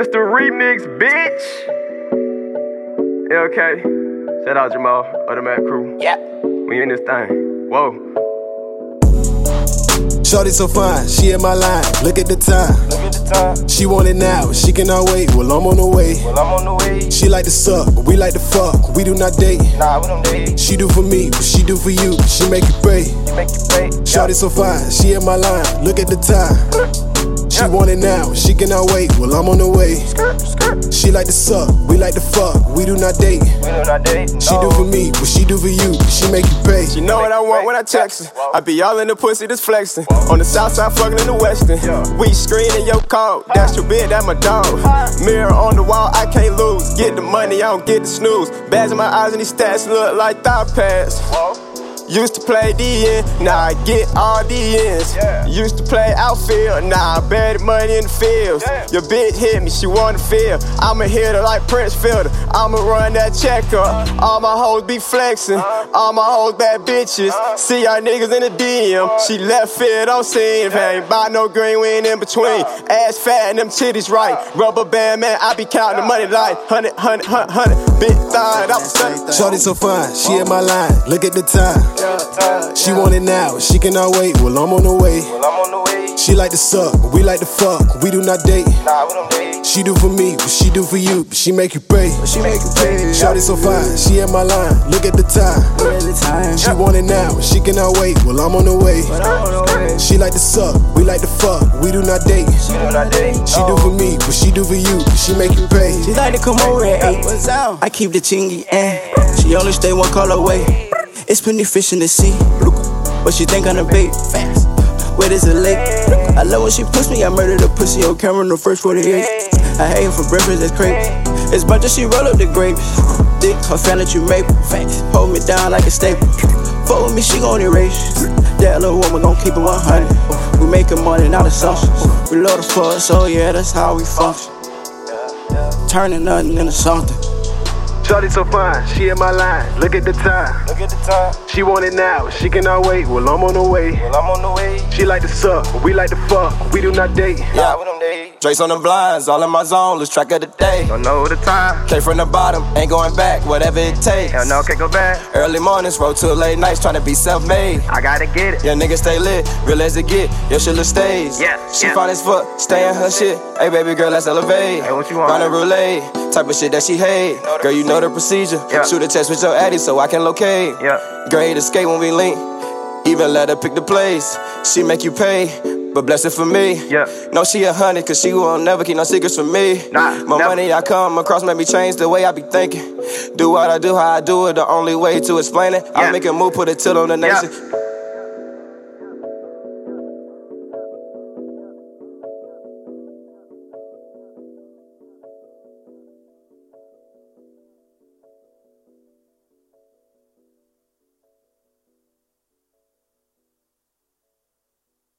It's the remix, bitch. LK. Shout out Jamal, Automatic Crew. Yeah. We in this thing. Whoa. Shorty so fine, she in my line. Look at the time. Look at the time. She want it now, she cannot wait. Well, I'm on the way. Well, I'm on the way. She like to suck, but we like to fuck. We do not date. Nah, we don't date. She do for me, but she do for you. She make you pay. You make you pay. Shorty so fine, she in my line. Look at the time. She want it now, she cannot wait. Well, I'm on the way. Skirt, skirt. She like to suck, we like to fuck. We do not date. We do not date. She do for me, but she do for you. She make you pay. She know what I want when I text her. I be all in the pussy that's flexing. On the south side, fucking in the western. We screening your code. That's your bitch, that's my dog. Mirror on the wall, I can't lose. Get the money, I don't get the snooze. Bags in my eyes and these stats look like thigh pads. Used to play DN, now I get all DNs. Yeah. Used to play outfield, now I bet money in the fields. Yeah. Your bitch hit me, she wanna feel. I'ma hit her like Prince Fielder. I'ma run that check up. Uh-huh. All my hoes be flexing, uh-huh. all my hoes bad bitches. Uh-huh. See y'all niggas in the DM. She left field, I'm seeing. If I ain't buy no green, we ain't in between. Ass fat and them titties right. Rubber band, man, I be counting the money like hundred, hundred, hundred, hundred. Big thigh, that was something. Shorty so fine, she in my line. Look at the time. Time. She want it now, she cannot wait. Well, I'm on the way. She like to suck, we like to fuck. We do not date. Nah, we don't date. She do for me, but she do for you. But she make you pay. She make you pay. Shorty so fine, she in my line. Look at the time. Look at the time. She want it now, she cannot wait. Well, I'm on the way. But I'm on the way. She like to suck, we like to fuck. We do not date. We do not date. She do for me, but she do for you. But she make you pay. She like to come over at 8. What's up? I keep the chingy and she only stay one call away. It's plenty fish in the sea, but she think I'm a bait. Where there's a lake. I love when she push me, I murder the pussy on camera in the first 48. I hate her for breakfast, that's crazy. It's bunch of she roll up the grapes. Dick, her fan that you rape. Hold me down like a staple. Fuck with me, she gon' erase. That little woman gon' keep it 100. We making money, not assumptions. We love the fuck, so oh yeah, that's how we function. Turning nothing into something. Shorty so fine, she in my line. Look at the time. Look at the time. She want it now, she cannot wait. Well, I'm on the way. Well, I'm on the way. She like to suck, we like to fuck. We do not date. Yeah, we don't date. Drake's on the blinds, all in my zone, lose track of the day. Don't know the time. Came from the bottom, ain't going back, whatever it takes. Hell no, can't go back. Early mornings, roll till late nights, tryna be self-made. I gotta get it. Yeah, niggas stay lit, real as it get. Your shit look stays. Yeah, She yeah. fine as fuck, stay in her shit. Hey, baby girl, let's elevate. Hey, what you want? Run a roulette, type of shit that she hate. Girl, you know the procedure. Yeah. Shoot a test with your addy so I can locate. Yeah. Grade escape when we link. Even let her pick the place. She make you pay, but bless it for me. Yeah. No, she a honey, cause she won't never keep no secrets from me. Nah, My never. money I come across made me change the way I be thinking. Do what I do, how I do it, the only way to explain it. Yeah. I make a move, put a tilt on the Yeah. nation.